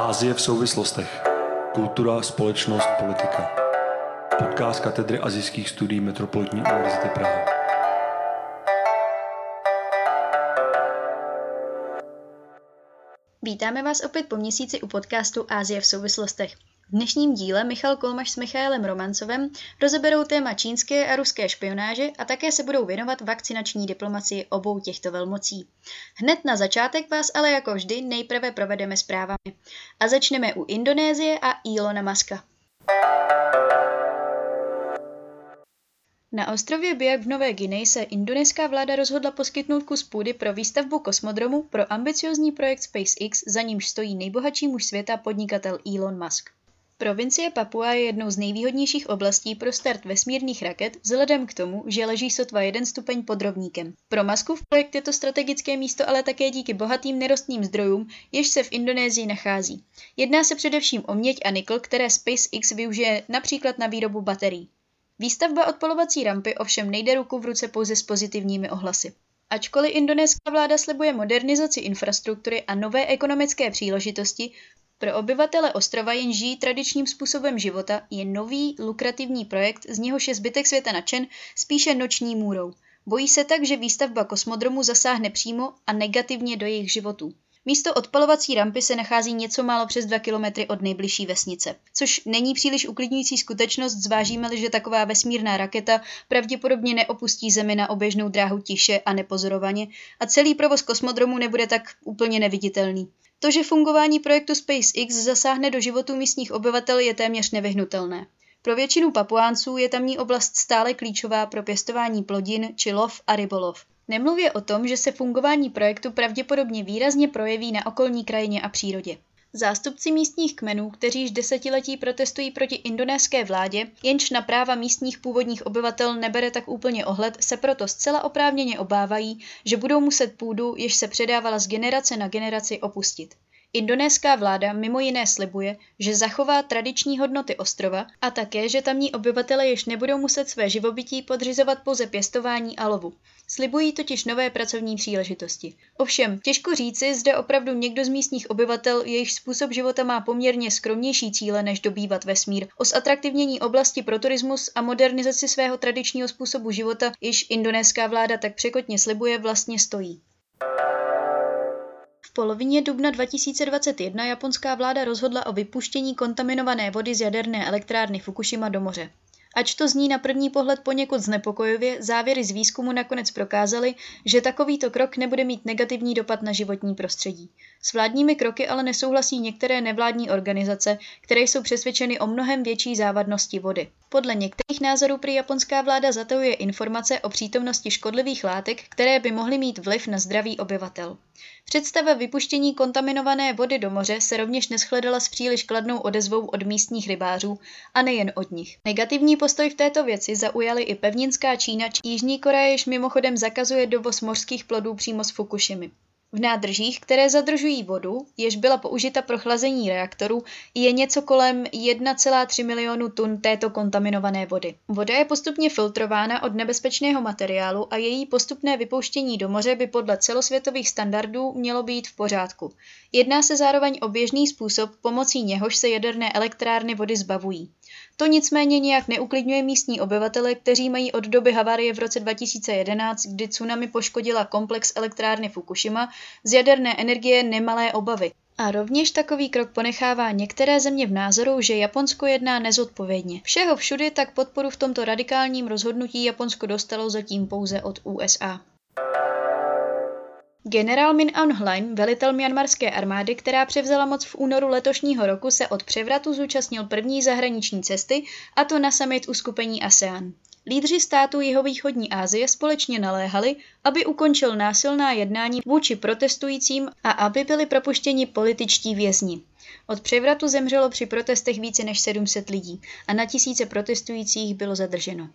Ázie v souvislostech. Kultura, společnost, politika. Podcast katedry azijských studií Metropolitní univerzity Praha. Vítáme vás opět po měsíci u podcastu Ázie v souvislostech. V dnešním díle Michal Kolmaš s Michaelem Romancovem rozeberou téma čínské a ruské špionáže a také se budou věnovat vakcinační diplomacii obou těchto velmocí. Hned na začátek vás ale jako vždy nejprve provedeme zprávami. A začneme u Indonésie a Ilona Maska. Na ostrově Biak v Nové Guineji se indonéská vláda rozhodla poskytnout kus půdy pro výstavbu kosmodromu pro ambiciozní projekt SpaceX, za nímž stojí nejbohatší muž světa podnikatel Elon Musk. Provincie Papua je jednou z nejvýhodnějších oblastí pro start vesmírných raket vzhledem k tomu, že leží sotva jeden stupeň pod rovníkem. Pro Muskův projekt je to strategické místo ale také díky bohatým nerostným zdrojům, jež se v Indonésii nachází. Jedná se především o měď a nikl, které SpaceX využije například na výrobu baterií. Výstavba odpolovací rampy ovšem nejde ruku v ruce pouze s pozitivními ohlasy. Ačkoliv indonéská vláda slibuje modernizaci infrastruktury a nové ekonomické příležitosti, pro obyvatele ostrova jen žijí tradičním způsobem života je nový, lukrativní projekt, z něhož je zbytek světa nadšen, spíše noční můrou. Bojí se tak, že výstavba kosmodromu zasáhne přímo a negativně do jejich životů. Místo odpalovací rampy se nachází něco málo přes 2 kilometry od nejbližší vesnice, což není příliš uklidňující skutečnost, zvážíme-li, že taková vesmírná raketa pravděpodobně neopustí Zemi na oběžnou dráhu tiše a nepozorovaně a celý provoz kosmodromu nebude tak úplně neviditelný. To, že fungování projektu SpaceX zasáhne do životů místních obyvatel, je téměř nevyhnutelné. Pro většinu papuánců je tamní oblast stále klíčová pro pěstování plodin či lov a rybolov. Nemluvě o tom, že se fungování projektu pravděpodobně výrazně projeví na okolní krajině a přírodě. Zástupci místních kmenů, kteří již desetiletí protestují proti indonéské vládě, jenž na práva místních původních obyvatel nebere tak úplně ohled, se proto zcela oprávněně obávají, že budou muset půdu, jež se předávala z generace na generaci, opustit. Indonéská vláda mimo jiné slibuje, že zachová tradiční hodnoty ostrova a také, že tamní obyvatele již nebudou muset své živobytí podřizovat pouze pěstování a lovu. Slibují totiž nové pracovní příležitosti. Ovšem, těžko říci, zde opravdu někdo z místních obyvatel, jejich způsob života má poměrně skromnější cíle, než dobývat vesmír. O zatraktivnění oblasti pro turismus a modernizaci svého tradičního způsobu života, již indonéská vláda tak překotně slibuje, vlastně stojí. V polovině dubna 2021 japonská vláda rozhodla o vypuštění kontaminované vody z jaderné elektrárny Fukushima do moře. Ač to zní na první pohled poněkud znepokojivě, závěry z výzkumu nakonec prokázaly, že takovýto krok nebude mít negativní dopad na životní prostředí. S vládními kroky ale nesouhlasí některé nevládní organizace, které jsou přesvědčeny o mnohem větší závadnosti vody. Podle některých názorů prý japonská vláda zatajuje informace o přítomnosti škodlivých látek, které by mohly mít vliv na zdraví obyvatel. Představa vypuštění kontaminované vody do moře se rovněž neschledala s příliš kladnou odezvou od místních rybářů a nejen od nich. Negativní postoj v této věci zaujali i pevninská Čína Jižní Korea, jež mimochodem zakazuje dovoz mořských plodů přímo z Fukushimy. V nádržích, které zadržují vodu, jež byla použita pro chlazení reaktorů, je něco kolem 1,3 milionu tun této kontaminované vody. Voda je postupně filtrována od nebezpečného materiálu a její postupné vypouštění do moře by podle celosvětových standardů mělo být v pořádku. Jedná se zároveň o běžný způsob, pomocí něhož se jaderné elektrárny vody zbavují. To nicméně nijak neuklidňuje místní obyvatele, kteří mají od doby havárie v roce 2011, kdy tsunami poškodila komplex elektrárny Fukushima, z jaderné energie nemalé obavy. A rovněž takový krok ponechává některé země v názoru, že Japonsko jedná nezodpovědně. Všeho všudy tak podporu v tomto radikálním rozhodnutí Japonsko dostalo zatím pouze od USA. Generál Min Aung Hlaing, velitel myanmarské armády, která převzala moc v únoru letošního roku, se od převratu zúčastnil první zahraniční cesty, a to na summit uskupení ASEAN. Lídři států jihovýchodní Asie společně naléhali, aby ukončil násilná jednání vůči protestujícím a aby byli propuštěni političtí vězni. Od převratu zemřelo při protestech více než 700 lidí a na tisíce protestujících bylo zadrženo.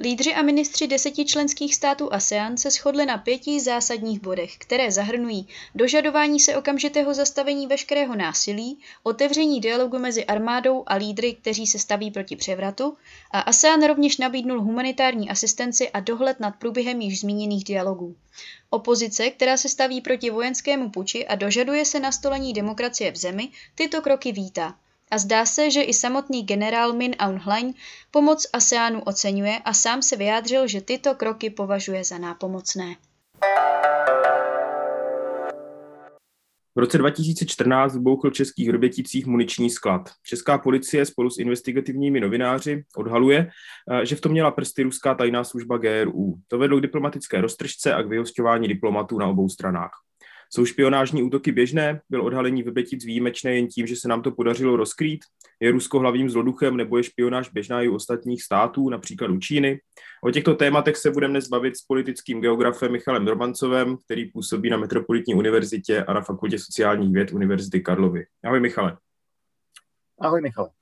Lídři a ministři deseti členských států ASEAN se shodli na pěti zásadních bodech, které zahrnují dožadování se okamžitého zastavení veškerého násilí, otevření dialogu mezi armádou a lídry, kteří se staví proti převratu, a ASEAN rovněž nabídnul humanitární asistenci a dohled nad průběhem již zmíněných dialogů. Opozice, která se staví proti vojenskému puči a dožaduje se nastolení demokracie v zemi, tyto kroky vítá. A zdá se, že i samotný generál Min Aung Hlaing pomoc ASEANu oceňuje a sám se vyjádřil, že tyto kroky považuje za nápomocné. V roce 2014 vbouchl v českých Hrběticích muniční sklad. Česká policie spolu s investigativními novináři odhaluje, eh, že v tom měla prsty ruská tajná služba GRU. To vedlo k diplomatické roztržce a k vyhostování diplomatů na obou stranách. Jsou špionážní útoky běžné? Byl odhalení Vrbětic výjimečné jen tím, že se nám to podařilo rozkrýt? Je Rusko hlavním zloduchem nebo je špionáž běžná i u ostatních států, například u Číny? O těchto tématech se budeme dnes bavit s politickým geografem Michalem Romancovem, který působí na Metropolitní univerzitě a na Fakultě sociálních věd Univerzity Karlovy. Ahoj Michale. Ahoj Michale.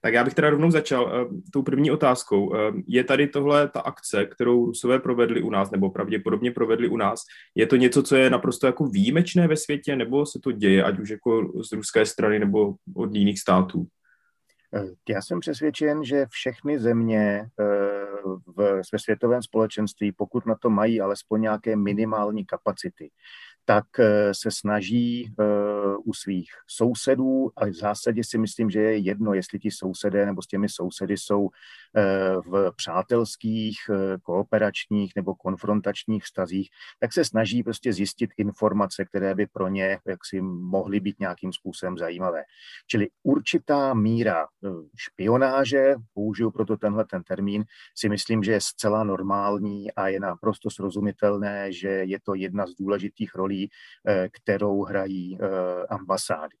Tak já bych teda rovnou začal uh, tou první otázkou. Uh, je tady tohle ta akce, kterou Rusové provedli u nás, nebo pravděpodobně provedli u nás, je to něco, co je naprosto jako výjimečné ve světě, nebo se to děje, ať už jako z ruské strany, nebo od jiných států? Eh, já jsem přesvědčen, že všechny země v, ve světovém společenství, pokud na to mají alespoň nějaké minimální kapacity, tak se snaží u svých sousedů, ale v zásadě si myslím, že je jedno, jestli ti sousedé nebo s těmi sousedy jsou eh, v přátelských, kooperačních nebo konfrontačních vztazích, tak se snaží prostě zjistit informace, které by pro ně jaksi mohly být nějakým způsobem zajímavé. Čili určitá míra špionáže, použiju proto tenhle ten termín, si myslím, že je zcela normální a je naprosto srozumitelné, že je to jedna z důležitých rolí eh, kterou hrají eh, ambasády.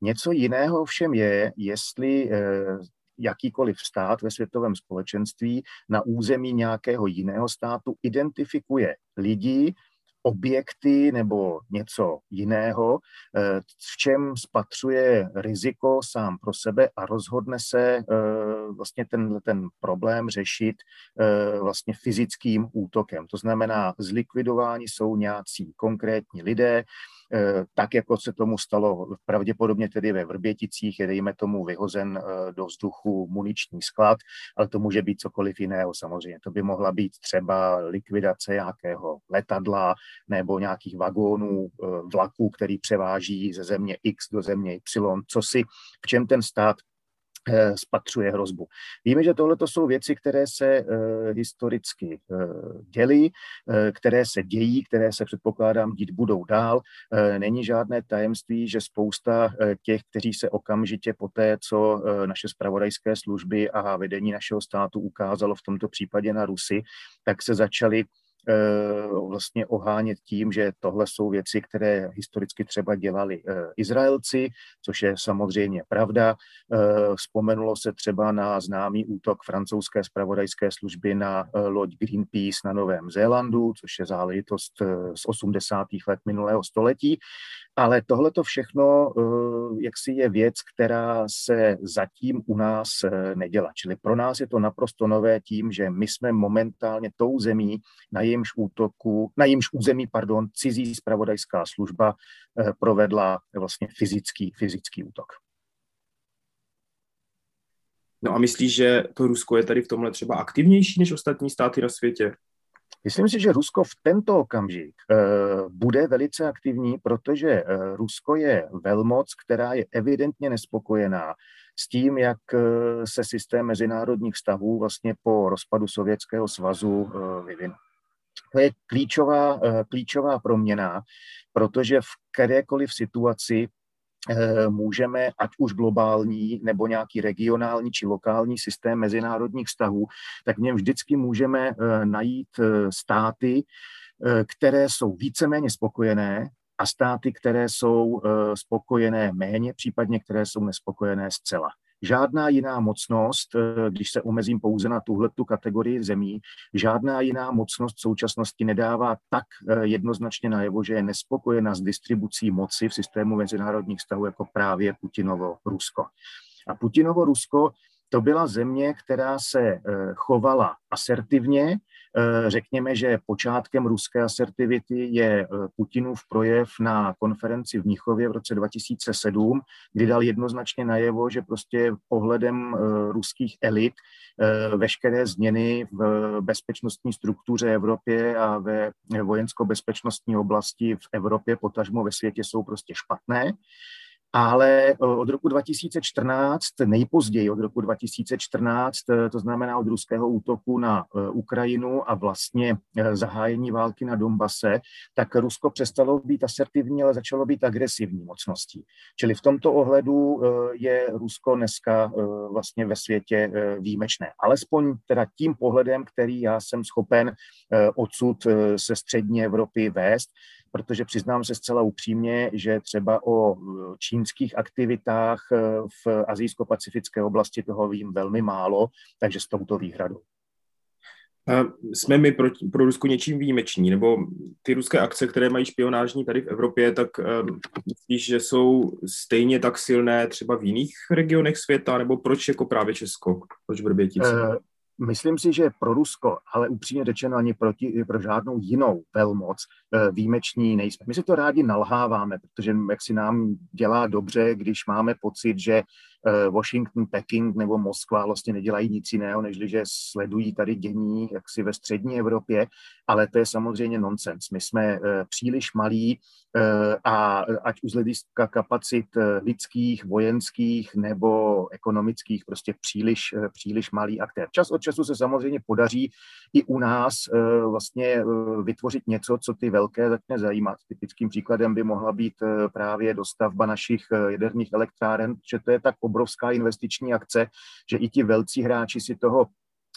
Něco jiného všem je, jestli eh, jakýkoliv stát ve světovém společenství na území nějakého jiného státu identifikuje lidi, objekty nebo něco jiného, v čem spatřuje riziko sám pro sebe a rozhodne se vlastně ten, ten problém řešit eh, vlastně fyzickým útokem. To znamená, zlikvidováni jsou nějací konkrétní lidé, eh, tak jako se tomu stalo pravděpodobně tedy ve Vrběticích, je dejme tomu vyhozen eh, do vzduchu muniční sklad, ale to může být cokoliv jiného samozřejmě. To by mohla být třeba likvidace nějakého letadla nebo nějakých vagónů vlaků, který převáží ze země X do země Y, co si, v čem ten stát Eh, spatřuje hrozbu. Víme, že tohle jsou věci, které se uh, historicky děly, uh, které se dějí, které se předpokládám dít budou dál. Není žádné tajemství, že spousta těch, kteří se okamžitě po té, co naše spravodajské služby a vedení našeho státu ukázalo v tomto případě na Rusy, tak se začali Eh, vlastně ohánět tím, že tohle jsou věci, které historicky třeba dělali eh, Izraelci, což je samozřejmě pravda. Eh, vzpomenulo se třeba na známý útok francouzské spravodajské služby na loď Greenpeace na Novém Zélandu, což je záležitost z 80. let minulého století. Ale tohle to všechno jaksi je věc, která se zatím u nás nedělá. Čili pro nás je to naprosto nové tím, že my jsme momentálně tou zemí, na jejímž útoku, na jejímž území, pardon, cizí spravodajská služba eh, provedla vlastně fyzický, fyzický útok. No a myslíš, že to Rusko je tady v tomhle třeba aktivnější než ostatní státy na světě? Myslím si, že Rusko v tento okamžik uh, bude velice aktivní, protože uh, Rusko je velmoc, která je evidentně nespokojená s tím, jak uh, se systém mezinárodních vztahů vlastně po rozpadu Sovětského svazu vyvinul. To je klíčová, eh, klíčová proměna, protože v kterékoliv situaci eh, můžeme, ať už globální nebo nějaký regionální či lokální systém mezinárodních vztahů, tak v něm vždycky můžeme eh, najít státy, které jsou víceméně spokojené a státy, které jsou spokojené méně, případně které jsou nespokojené zcela. Žádná jiná mocnost, eh, když se omezím pouze na tuhletu kategorii zemí, žádná jiná mocnost v současnosti nedává tak eh, jednoznačně najevo, že je nespokojena s distribucí moci v systému mezinárodních vztahů jako právě Putinovo Rusko. A Putinovo Rusko to byla země, která se chovala asertivně, Řekněme, že počátkem ruské asertivity je Putinův projev na konferenci v Mnichově v roce 2007, kdy dal jednoznačně najevo, že prostě pohledem ruských elit veškeré změny v bezpečnostní struktuře Evropě a ve vojensko-bezpečnostní oblasti v Evropě, potažmo ve světě jsou prostě špatné ale eh, od roku 2014, nejpozději od roku 2014, eh, to znamená od ruského útoku na eh, Ukrajinu a vlastně zahájení války na Donbase, tak Rusko přestalo být asertivní, ale začalo být agresivní mocností. Čili v tomto ohledu je Rusko dneska vlastně ve světě výjimečné. Alespoň teda tím pohledem, který já jsem schopen odsud se střední Evropy vést, protože přiznám se zcela upřímně, že třeba o čínských aktivitách eh, v azijsko-pacifické oblasti toho vím velmi málo, takže s touto výhradou. Jsme my pro, pro Rusko něčím výjimeční, nebo ty ruské akce, které mají špionážní tady v Evropě, tak um, myslíš, že jsou stejně tak silné třeba v jiných regionech světa, nebo proč jako právě Česko? Proč Vrbětice? Uh, Myslím si, že pro Rusko, ale upřímně řečeno ani proti, pro žádnou jinou velmoc eh, výjimeční nejsme. My si to rádi nalháváme, protože jak si nám dělá dobře, když máme pocit, že Washington, Peking nebo Moskva vlastně nedělají nic jiného, než že sledují tady dění jaksi ve střední Evropě, ale to je samozřejmě nonsens. My jsme eh, příliš malí eh, a ať už z hlediska kapacit lidských, vojenských nebo ekonomických, prostě příliš, příliš malý aktér. Čas od času se samozřejmě podaří i u nás vlastně vytvořit něco, co ty velké začne zajímat. Typickým příkladem by mohla být právě dostavba našich jaderných elektráren, že to je tak obrovská investiční akce, že i ti velcí hráči si toho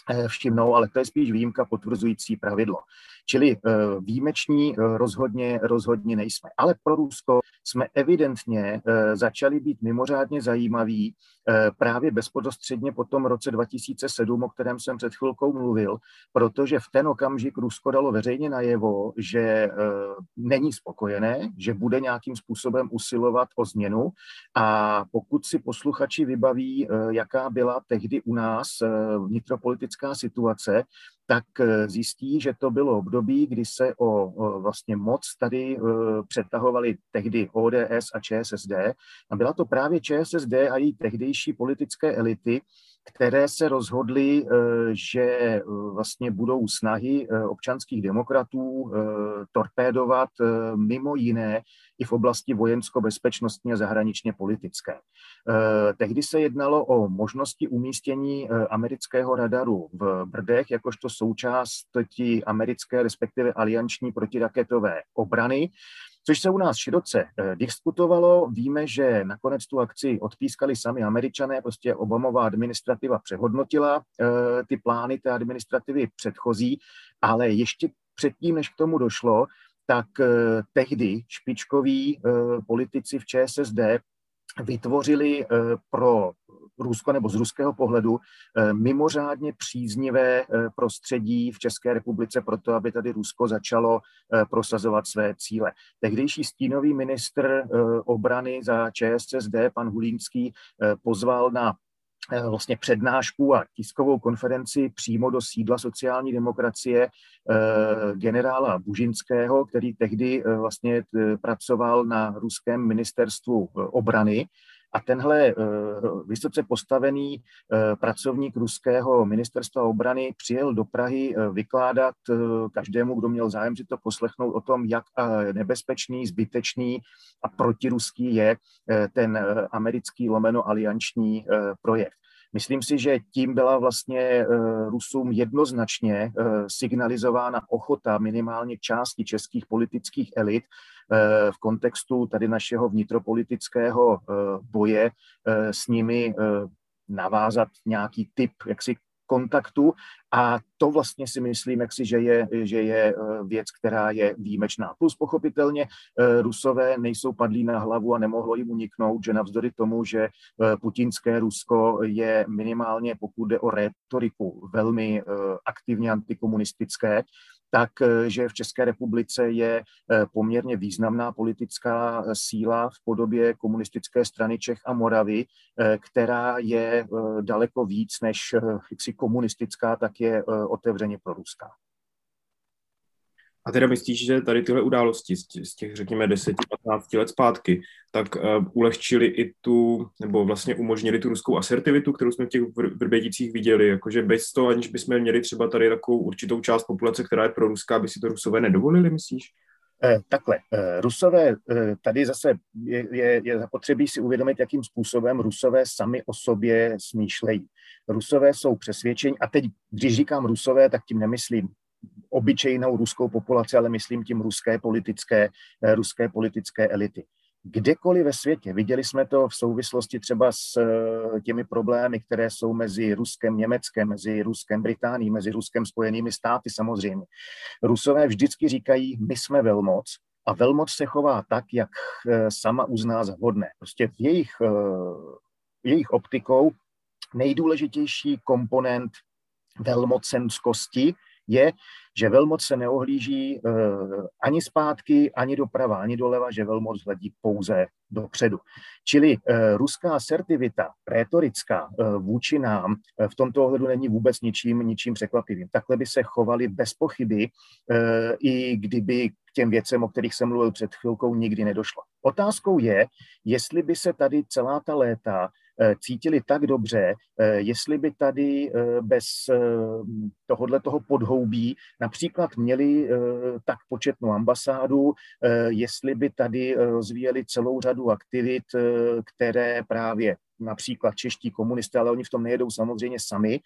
eh, všimnou, ale to je spíš výjimka potvrzující pravidlo. Čili eh, výjimeční eh, rozhodně, rozhodně nejsme. Ale pro Rusko jsme evidentně začali být mimořádně zajímaví právě bezprostředně po tom roce 2007, o kterém jsem před chvilkou mluvil, protože v ten okamžik Rusko dalo veřejně najevo, že není spokojené, že bude nějakým způsobem usilovat o změnu a pokud si posluchači vybaví, jaká byla tehdy u nás vnitropolitická situace, tak eh, zjistí, že to bylo období, kdy se o, vlastně moc tady uh, přetahovali tehdy ODS a ČSSD a byla to právě ČSSD a její tehdejší politické elity, které se rozhodly, uh, že uh, vlastně budou snahy občanských demokratů torpédovat mimo jiné i v oblasti vojensko-bezpečnostní a zahraničně politické. Eh, tehdy se jednalo o možnosti umístění eh, amerického radaru v Brdech jakožto součást americké, respektive alianční protiraketové obrany, což se u nás široce eh, diskutovalo. Víme, že nakonec tu akci odpískali sami američané, prostě Obamová administrativa přehodnotila ty plány té administrativy předchozí, ale ještě předtím, než k tomu došlo, tak tehdy špičkoví politici v ČSSD vytvořili eh, pro Rusko nebo z ruského pohledu eh, mimořádně příznivé eh, prostředí v České republice pro to, aby tady Rusko začalo prosazovat své cíle. Tehdejší stínový ministr obrany za ČSSD, pan Hulínský, pozval na Eh, vlastně přednášku a tiskovou konferenci přímo do sídla sociální demokracie eh, generála Bužinského, který tehdy eh, vlastně pracoval na ruském ministerstvu obrany a tenhle vysoce postavený pracovník ruského ministerstva obrany přijel do Prahy vykládat každému, kdo měl zájem si to poslechnout o tom, jak nebezpečný, zbytečný a protiruský je ten americký lomeno alianční projekt. Myslím si, že tím byla vlastně Rusům jednoznačně signalizována ochota minimálně části českých politických elit Eh, v kontextu tady našeho vnitropolitického eh, boje eh, s nimi navázat nějaký typ jaksi kontaktu a to vlastně si myslím, jak si, že je, že je věc, která je výjimečná. Plus pochopitelně Rusové nejsou padlí na hlavu a nemohlo jim uniknout, že navzdory tomu, že putinské Rusko je minimálně, pokud jde o retoriku, velmi aktivně antikomunistické, tak že v České republice je poměrně významná politická síla v podobě komunistické strany Čech a Moravy, která je daleko víc než komunistická, tak je otevřeně proruská. A teda myslíš, že tady tyhle události z těch, řekněme, 10-15 let zpátky, tak uh, ulehčili i tu, nebo vlastně umožnili tu ruskou asertivitu, kterou jsme v těch vrběticích viděli, jakože bez toho, aniž bychom měli třeba tady takovou určitou část populace, která je pro ruská, by si to rusové nedovolili, myslíš? Eh, takhle, eh, Rusové, tady zase je, je, je zapotřebí si uvědomit, jakým způsobem Rusové sami o sobě smýšlejí. Rusové jsou přesvědčeni, a teď, když říkám Rusové, tak tím nemyslím obyčejnou ruskou populaci, ale myslím tím ruské politické, eh, ruské politické elity. Kdekoliv ve světě, viděli jsme to v souvislosti třeba s eh, těmi problémy, které jsou mezi Ruskem, Německem, mezi Ruskem, Británií, mezi Ruskem, Spojenými státy samozřejmě. Rusové vždycky říkají, my jsme velmoc a velmoc se chová tak, jak eh, sama uzná za vhodné. Prostě v jejich, jejich optikou nejdůležitější komponent velmocenskosti je, že velmoc se neohlíží eh, ani zpátky, ani doprava, ani doleva, že velmoc hledí pouze dopředu. Čili eh, ruská asertivita, rétorická eh, vůči nám v tomto ohledu není vůbec ničím, ničím překvapivým. Takhle by se chovali bez pochyby, i kdyby k těm věcem, o kterých jsem mluvil před chvilkou, nikdy nedošlo. Otázkou je, jestli by se tady celá ta léta cítili tak dobře, eh, jestli by tady eh, bez tohohle toho podhoubí například měli tak početnou ambasádu, jestli by tady rozvíjeli celou řadu aktivit, které právě například čeští komunisté, ale oni v tom nejedou samozřejmě sami,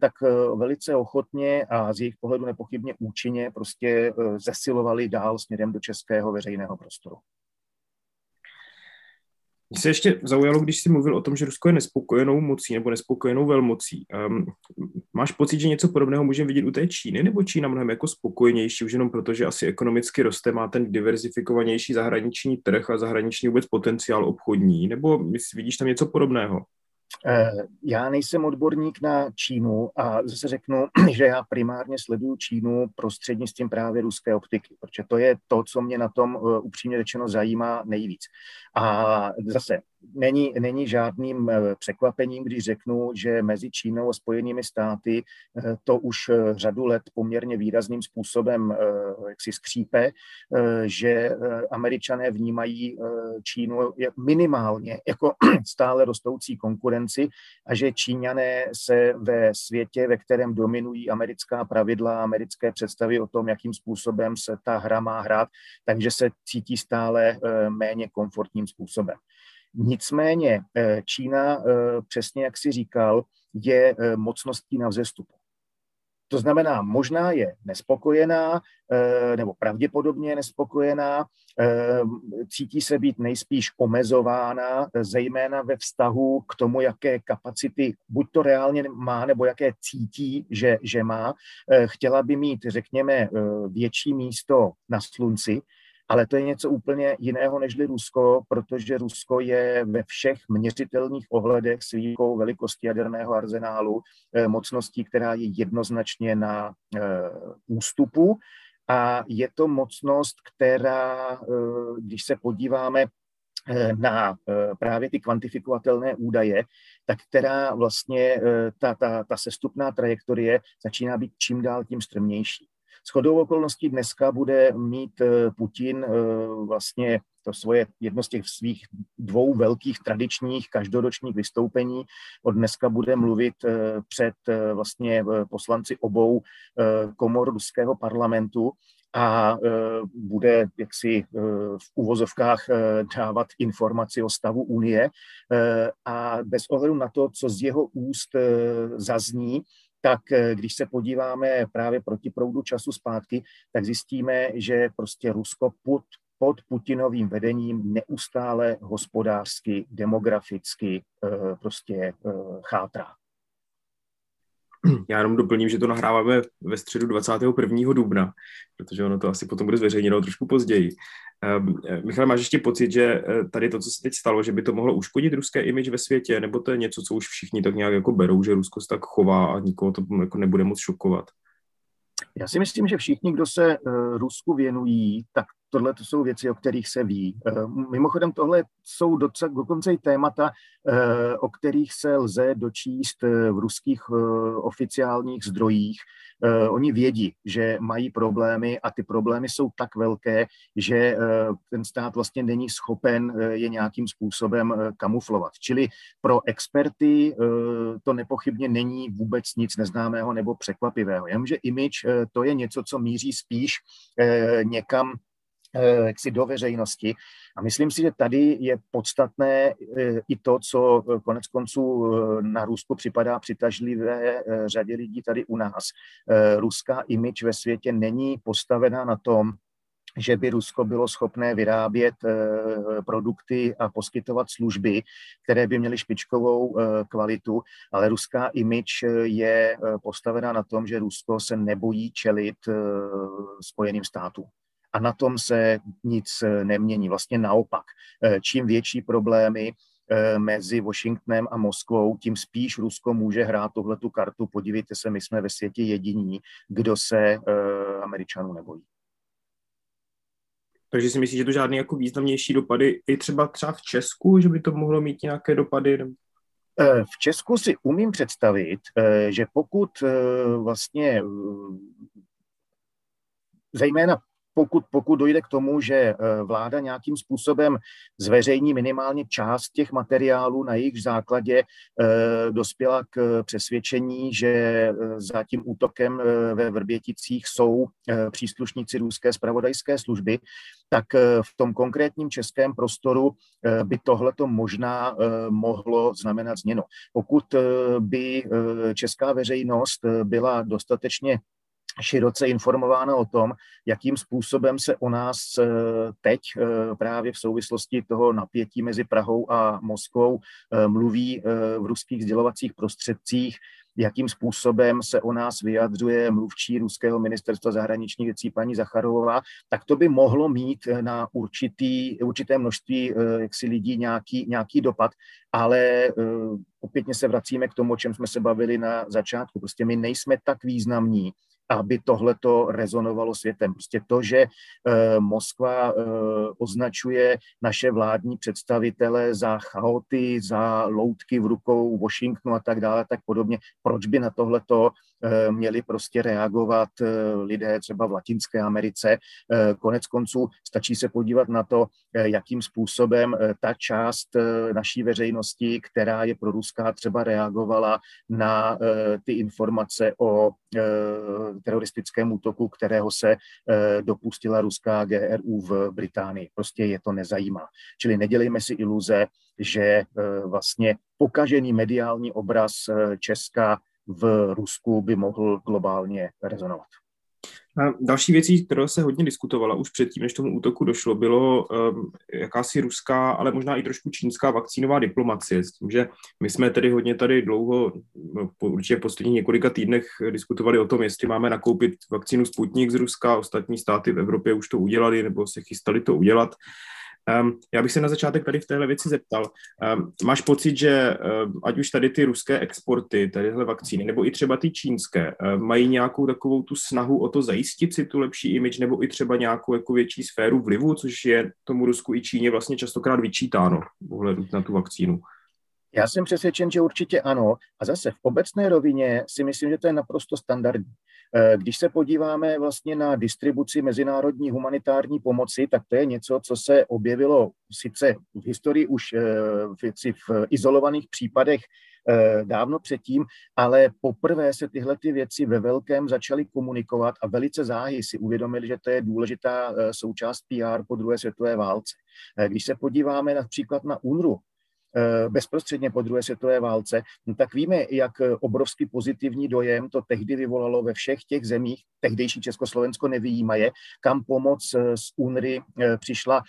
tak velice ochotně a z jejich pohledu nepochybně účinně prostě zesilovali dál směrem do českého veřejného prostoru. Mě se ještě zaujalo, když jsi mluvil o tom, že Rusko je nespokojenou mocí nebo nespokojenou velmocí. Um, máš pocit, že něco podobného můžeme vidět u té Číny, nebo Čína mnohem jako spokojenější, už jenom proto, že asi ekonomicky roste, má ten diverzifikovanější zahraniční trh a zahraniční vůbec potenciál obchodní, nebo vidíš tam něco podobného? Eh, já nejsem odborník na Čínu a zase řeknu, že já primárně sleduju Čínu prostřednictvím právě ruské optiky, protože to je to, co mě na tom eh, upřímně řečeno zajímá nejvíc. A zase není, není žádným eh, překvapením, když řeknu, že mezi Čínou a Spojenými státy eh, to už eh, řadu let poměrně výrazným způsobem jak si skřípe, že američané vnímají Čínu minimálně jako stále rostoucí konkurenci a že Číňané se ve světě, ve kterém dominují americká pravidla, americké představy o tom, jakým způsobem se ta hra má hrát, takže se cítí stále méně komfortním způsobem. Nicméně eh, Čína, eh, přesně jak si říkal, je eh, mocností na vzestupu. To znamená, možná je nespokojená, nebo pravděpodobně nespokojená, cítí se být nejspíš omezována, zejména ve vztahu k tomu, jaké kapacity buď to reálně má, nebo jaké cítí, že, že má. Chtěla by mít, řekněme, větší místo na slunci, ale to je něco úplně jiného nežli Rusko, protože Rusko je ve všech měřitelných ohledech s výjimkou velikosti jaderného arzenálu eh, mocností, která je jednoznačně na eh, ústupu. A je to mocnost, která, eh, když se podíváme na právě ty kvantifikovatelné údaje, tak která vlastně ta, ta, ta sestupná trajektorie začíná být čím dál tím strmnější. S chodou okolností dneska bude mít eh, Putin eh, vlastně to svoje jedno z těch svých dvou velkých tradičních každoročních vystoupení. Od dneska bude mluvit eh, před vlastně poslanci obou komor ruského parlamentu a bude jaksi v uvozovkách dávat informaci o stavu Unie a bez ohledu na to, co z jeho úst zazní, tak eh, když se podíváme právě proti proudu času zpátky, tak zjistíme, že prostě Rusko pod, pod Putinovým vedením neustále hospodářsky, demograficky eh, prostě eh, chátrá. Já jenom doplním, že to nahráváme ve středu 21. dubna, protože ono to asi potom bude zveřejněno trošku později. Ehm, eh, Michal, máš ještě pocit, že eh, tady to, co se teď stalo, že by to mohlo uškodit ruské image ve světě, nebo to je něco, co už všichni tak nějak jako berou, že Rusko se tak chová a nikoho to jako nebude moc šokovat? Já si myslím, že všichni, kdo se Rusku věnují, tak tohle to jsou věci, o kterých se ví. Mimochodem, tohle jsou docela, dokonce i témata, o kterých se lze dočíst v ruských oficiálních zdrojích. Oni vědí, že mají problémy a ty problémy jsou tak velké, že ten stát vlastně není schopen je nějakým způsobem kamuflovat. Čili pro experty to nepochybně není vůbec nic neznámého nebo překvapivého. Jenomže image to je něco, co míří spíš někam Eh, jaksi do veřejnosti. A myslím si, že tady je podstatné eh, i to, co eh, konec konců na Rusku připadá přitažlivé řadě lidí tady u nás. Ruská image ve světě není postavená na tom, že by Rusko bylo schopné vyrábět produkty a poskytovat služby, které by měly špičkovou kvalitu, ale ruská image je postavená na tom, že Rusko se nebojí čelit Spojeným státům a na tom se nic eh, nemění. Vlastně naopak, eh, čím větší problémy eh, mezi Washingtonem a Moskvou, tím spíš Rusko může hrát tuhle tu kartu. Podívejte se, my jsme ve světě jediní, kdo se Američanů nebojí. Takže si myslíš, že to žádný jako významnější dopady i třeba třeba v Česku, že by to mohlo mít nějaké dopady? V Česku si umím představit, že pokud vlastně zejména pokud, pokud dojde k tomu, že eh, vláda nějakým způsobem zveřejní minimálně část těch materiálů, na jejich základě eh, dospěla k přesvědčení, že eh, za tím útokem ve Vrběticích jsou příslušníci ruské spravodajské služby, tak v tom konkrétním českém prostoru by tohleto možná mohlo znamenat změnu. Pokud by česká veřejnost byla dostatečně široce informována o tom, jakým způsobem se o nás eh, teď eh, právě v souvislosti toho napětí mezi Prahou a Moskvou eh, mluví v ruských sdělovacích prostředcích, jakým způsobem se o nás vyjadřuje mluvčí ruského ministerstva zahraničních věcí paní Zacharová, tak to by mohlo mít na určitý, určité množství jaksi lidí nějaký, nějaký dopad, ale opětně se vracíme k tomu, o čem jsme se bavili na začátku. Prostě my nejsme tak významní, aby tohleto rezonovalo světem. Prostě to, že eh, Moskva eh, označuje naše vládní představitele za chaoty, za loutky v rukou Washingtonu a tak dále, tak podobně, proč by na tohleto eh, měli prostě reagovat lidé třeba v Latinské Americe. Konec konců stačí se podívat na to, jakým způsobem ta část naší veřejnosti, která je pro Ruská, třeba reagovala na ty informace o teroristickém útoku, kterého se eh, dopustila ruská GRU v Británii. Prostě je to nezajímá. Čili nedělejme si iluze, že eh, vlastně pokažený mediální obraz eh, Česka v Rusku by mohl globálně rezonovat. A další věcí, která se hodně diskutovala už předtím, než tomu útoku došlo, bylo um, jakási ruská, ale možná i trošku čínská vakcínová diplomacie. S tím, že my jsme tedy hodně tady dlouho, no, určitě v posledních několika týdnech diskutovali o tom, jestli máme nakoupit vakcínu Sputnik z Ruska, ostatní státy v Evropě už to udělali nebo se chystali to udělat. Um, já bych se na začátek tady v téhle věci zeptal. Um, máš pocit, že um, ať už tady ty ruské exporty, tadyhle vakcíny, nebo i třeba ty čínské, um, mají nějakou takovou tu snahu o to zajistit si tu lepší image, nebo i třeba nějakou jako větší sféru vlivu, což je tomu Rusku i Číně vlastně častokrát vyčítáno ohledu na tu vakcínu? Já jsem přesvědčen, že určitě ano. A zase v obecné rovině si myslím, že to je naprosto standardní. Eh, když se podíváme vlastně na distribuci mezinárodní humanitární pomoci, tak to je něco, co se objevilo sice v historii už eh, v, izolovaných případech eh, dávno předtím, ale poprvé se tyhle ty věci ve velkém začaly komunikovat a velice záhy si uvědomili, že to je důležitá součást PR po druhé světové válce. Když se podíváme například na UNRU, bezprostředně po druhé světové válce, no tak víme, jak obrovský pozitivní dojem to tehdy vyvolalo ve všech těch zemích, tehdejší Československo nevyjímaje, kam pomoc eh, z UNRY eh, přišla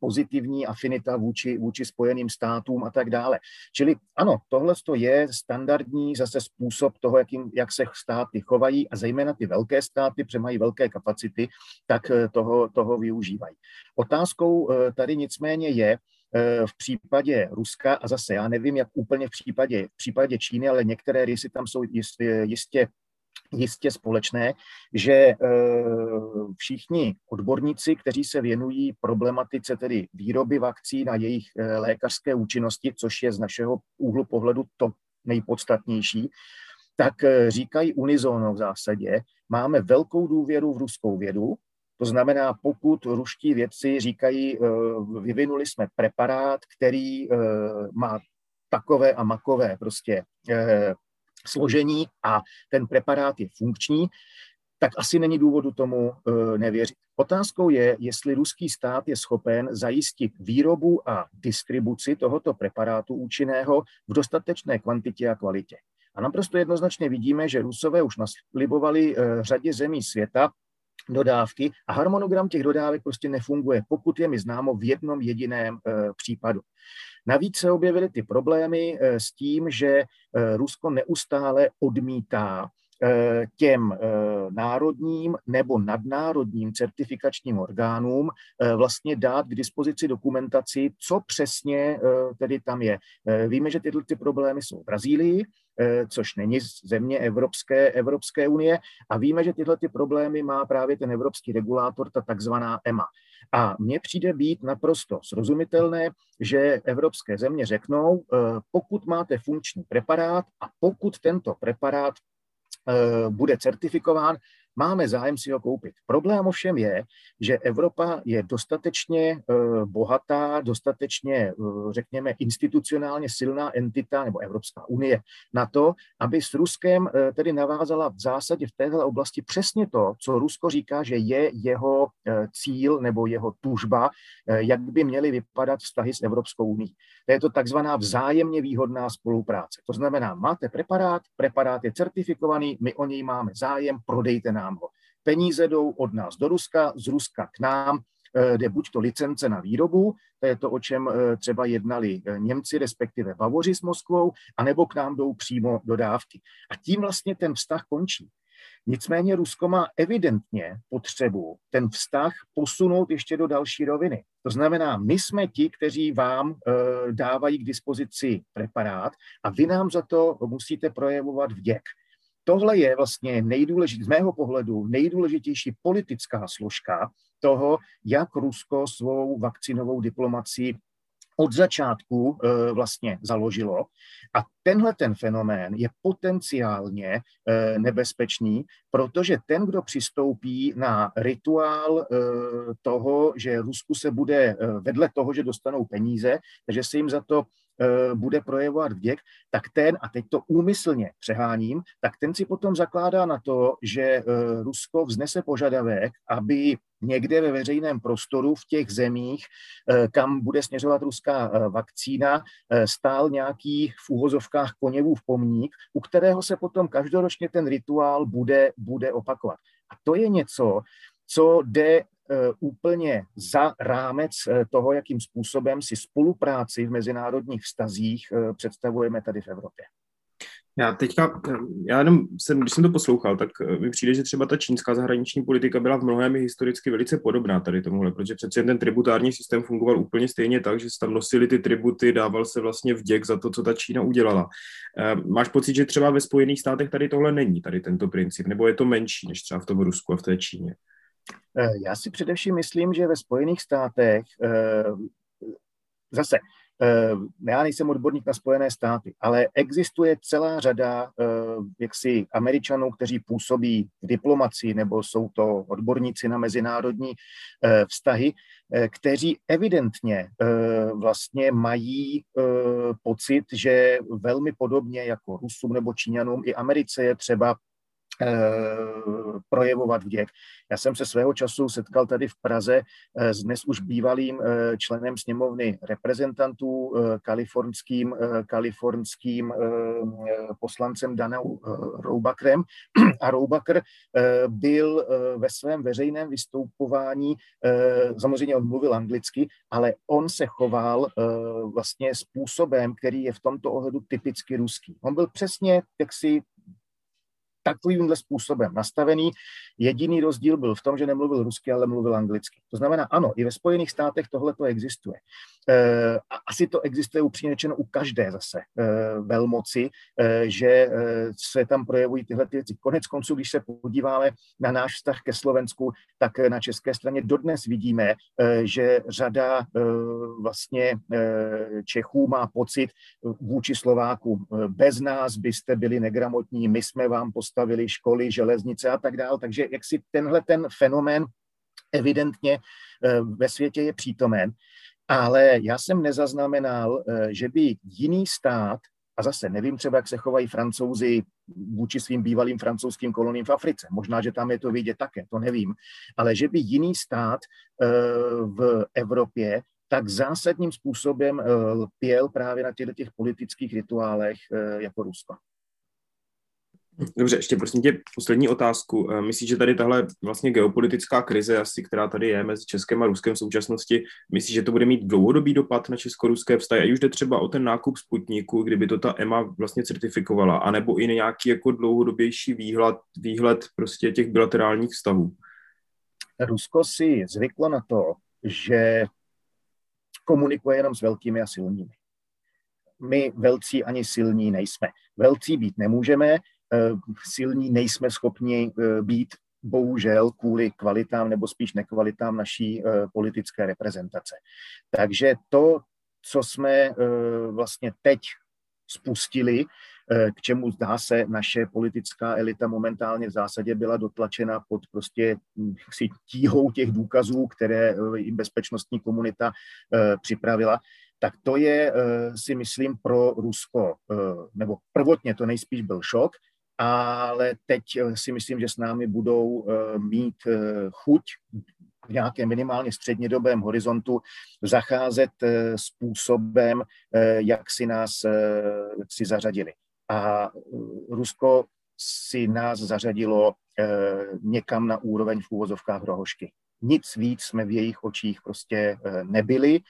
pozitivní afinita vůči, vůči spojeným státům a tak dále. Čili ano, tohle je standardní zase způsob toho, jak, jim, jak se státy chovají a zejména ty velké státy, protože mají velké kapacity, tak toho, toho využívají. Otázkou tady nicméně je, Eh, v případě Ruska a zase já nevím, jak úplně v případě, v případě Číny, ale některé rysy tam jsou jistě, jistě jistě společné, že všichni odborníci, kteří se věnují problematice tedy výroby vakcín a jejich lékařské účinnosti, což je z našeho úhlu pohledu to nejpodstatnější, tak říkají unizóno v zásadě, máme velkou důvěru v ruskou vědu, to znamená, pokud ruští vědci říkají, vyvinuli jsme preparát, který má takové a makové prostě složení a ten preparát je funkční, tak asi není důvodu tomu eh, nevěřit. Otázkou je, jestli ruský stát je schopen zajistit výrobu a distribuci tohoto preparátu účinného v dostatečné kvantitě a kvalitě. A naprosto jednoznačně vidíme, že Rusové už naslibovali eh, řadě zemí světa dodávky a harmonogram těch dodávek prostě nefunguje, pokud je mi známo v jednom jediném eh, případu. Navíc se objevily ty problémy eh, s tím, že eh, Rusko neustále odmítá těm národním nebo nadnárodním certifikačním orgánům vlastně dát k dispozici dokumentaci, co přesně tedy tam je. Víme, že tyhle ty problémy jsou v Brazílii, což není země Evropské, Evropské unie a víme, že tyhle ty problémy má právě ten evropský regulátor, ta takzvaná EMA. A mně přijde být naprosto srozumitelné, že evropské země řeknou, eh, pokud máte funkční preparát a pokud tento preparát eh, bude certifikován, máme zájem si ho koupit. Problém ovšem je, že Evropa je dostatečně eh, bohatá, dostatečně, eh, řekněme, institucionálně silná entita, nebo Evropská unie, na to, aby s Ruskem eh, tedy navázala v zásadě v této oblasti přesně to, co Rusko říká, že je jeho cíl nebo jeho tužba, jak by měly vypadat vztahy s Evropskou unii. To je to takzvaná vzájemně výhodná spolupráce. To znamená, máte preparát, preparát je certifikovaný, my o něj máme zájem, prodejte nám nám ho. Peníze jdou od nás do Ruska, z Ruska k nám, eh, jde buď to licence na výrobu, to je to, o čem eh, třeba jednali eh, Němci, respektive Bavoři s Moskvou, anebo k nám jdou přímo dodávky. A tím vlastně ten vztah končí. Nicméně Rusko má evidentně potřebu ten vztah posunout ještě do další roviny. To znamená, my jsme ti, kteří vám e, dávají k dispozici preparát a vy nám za to musíte projevovat vděk tohle je vlastně nejdůležitější, z mého pohledu nejdůležitější politická složka toho, jak Rusko svou vakcinovou diplomaci od začátku e, vlastně založilo. A tenhle ten fenomén je potenciálně e, nebezpečný, protože ten, kdo přistoupí na rituál e, toho, že Rusku se bude vedle toho, že dostanou peníze, takže se jim za to Eh, bude projevovat vděk, tak ten, a teď to úmyslně přeháním, tak ten si potom zakládá na to, že eh, Rusko vznese požadavek, aby někde ve veřejném prostoru v těch zemích, eh, kam bude směřovat ruská vakcína, stál nějaký v úvozovkách koněvův pomník, u kterého se potom každoročně ten rituál bude, bude opakovat. A to je něco, co jde Eh, úplně za rámec eh, toho, jakým způsobem si spolupráci v mezinárodních vztazích eh, představujeme tady v Evropě. Já teďka, já jenom jsem, když jsem to poslouchal, tak mi přijde, že třeba ta čínská zahraniční politika byla v mnohem historicky velice podobná tady tomuhle, protože přece ten tributární systém fungoval úplně stejně tak, že se tam nosili ty tributy, dával se vlastně vděk za to, co ta Čína udělala. Máš pocit, že třeba ve Spojených státech tady tohle není, tady tento princip, nebo je to menší než třeba v tom Rusku a v té Číně? Eh, já si především myslím, že ve Spojených státech eh, zase eh, já nejsem odborník na Spojené státy, ale existuje celá řada jaksi Američanů, kteří působí v diplomaci nebo jsou to odborníci na mezinárodní vztahy, kteří evidentně vlastně mají pocit, že velmi podobně jako Rusům nebo Číňanům i Americe je třeba projevovat vděk. Já jsem se svého času setkal tady v Praze eh, s dnes už bývalým eh, členem sněmovny reprezentantů, kalifornským, kalifornským poslancem Danou Roubakrem. A Roubakr byl ve svém veřejném vystoupování, samozřejmě on mluvil anglicky, ale on se choval vlastně způsobem, který je v tomto ohledu typicky ruský. On byl přesně, jak si takovýmhle způsobem nastavený. Jediný rozdíl byl v tom, že nemluvil rusky, ale mluvil anglicky. To znamená, ano, i ve Spojených státech tohle to existuje. E, asi to existuje upřímně u každé zase e, velmoci, e, že se tam projevují tyhle ty věci. Konec konců, když se podíváme na náš vztah ke Slovensku, tak na české straně dodnes vidíme, že řada vlastně Čechů má pocit vůči Slovákům, bez nás byste byli negramotní, my jsme vám postavili školy, železnice a tak dále. Takže jak si tenhle ten fenomén evidentně eh, ve světě je přítomen, ale já jsem nezaznamenal, eh, že by jiný stát, a zase nevím třeba, jak se chovají francouzi vůči svým bývalým francouzským koloním v Africe. Možná, že tam je to vidět také, to nevím. Ale že by jiný stát eh, v Evropě tak zásadním způsobem pěl právě na těchto těch politických rituálech jako Rusko. Dobře, ještě prosím tě poslední otázku. Eh, myslíš, že tady tahle vlastně geopolitická krize, asi, která tady je mezi Českem a Ruskem v současnosti, myslíš, že to bude mít dlouhodobý dopad na česko-ruské vztahy? A už jde třeba o ten nákup Sputniku, kdyby to ta EMA vlastně certifikovala, anebo i nějaký jako dlouhodobější výhled, výhled prostě těch bilaterálních vztahů? Rusko si zvyklo na to, že komunikuje jenom s velkými a silnými. My velcí ani silní nejsme. Velcí být nemůžeme, silní nejsme schopni eh, být bohužel kvůli kvalitám nebo spíš nekvalitám naší eh, politické reprezentace. Takže to, co jsme vlastně teď spustili, k čemu zdá se naše politická elita momentálně v zásadě byla dotlačena pod prostě hm, si tíhou těch důkazů, které jim bezpečnostní komunita připravila, tak to je, si myslím, pro Rusko, nebo prvotně to nejspíš byl šok, ale teď eh, si myslím, že s námi budou eh, mít eh, chuť v nějakém minimálně střednědobém horizontu zacházet způsobem, jak si nás jak si zařadili. A Rusko si nás zařadilo někam na úroveň v úvozovkách rohošky. Nic víc jsme v jejich očích prostě nebyli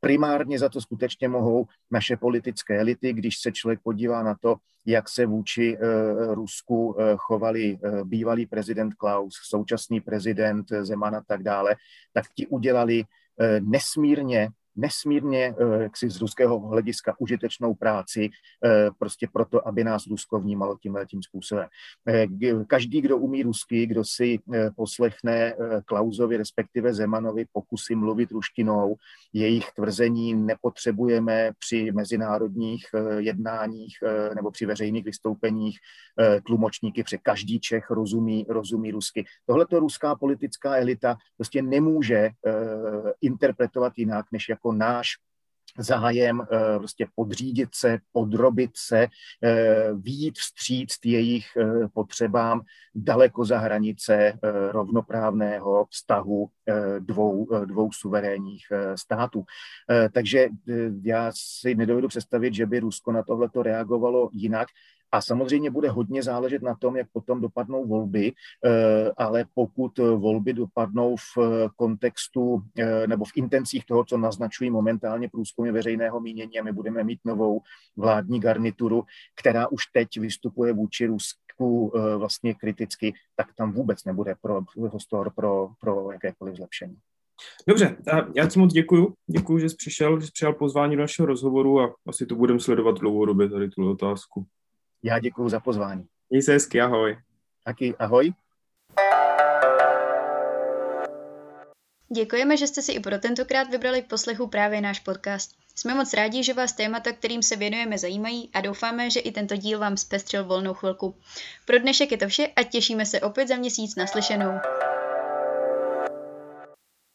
primárně za to skutečně mohou naše politické elity, když se člověk podívá na to, jak se vůči uh, Rusku uh, chovali uh, bývalý prezident Klaus, současný prezident Zeman a tak dále, tak ti udělali nesmírně nesmírně eh, jaksi z ruského hlediska užitečnou práci eh, prostě proto, aby nás Rusko vnímalo tímhle tím způsobem. Eh, každý, kdo umí rusky, kdo si poslechne Klausovi, respektive Zemanovi pokusy mluvit ruštinou, jejich tvrzení nepotřebujeme při mezinárodních jednáních nebo při veřejných vystoupeních tlumočníky, protože každý Čech rozumí, rozumí rusky. Tohle to ruská politická elita prostě nemůže interpretovat jinak, než jako jako náš zájem eh, prostě podřídit se, podrobit se, eh, výjít vstříc jejich eh, potřebám daleko za hranice rovnoprávného vztahu dvou, dvou suverénních států. Takže já si nedovedu představit, že by Rusko na tohleto reagovalo jinak. A samozřejmě bude hodně záležet na tom, jak potom dopadnou volby, eh, ale pokud volby dopadnou v kontextu eh, nebo v intencích toho, co naznačují momentálně průzkumy veřejného mínění a my budeme mít novou vládní garnituru, která už teď vystupuje vůči Rusku eh, vlastně kriticky, tak tam vůbec nebude pro, prostor pro, pro jakékoliv zlepšení. Dobře, já ti moc děkuju. Děkuju, že jsi přišel, že jsi přijal pozvání do našeho rozhovoru a asi to budeme sledovat dlouhodobě tady tu otázku. Já děkuji za pozvání. Měj se hezky, ahoj. Taky ahoj. Děkujeme, že jste si i pro tentokrát vybrali k poslechu právě náš podcast. Jsme moc rádi, že vás témata, kterým se věnujeme, zajímají a doufáme, že i tento díl vám zpestřil volnou chvilku. Pro dnešek je to vše a těšíme se opět za měsíc naslyšenou.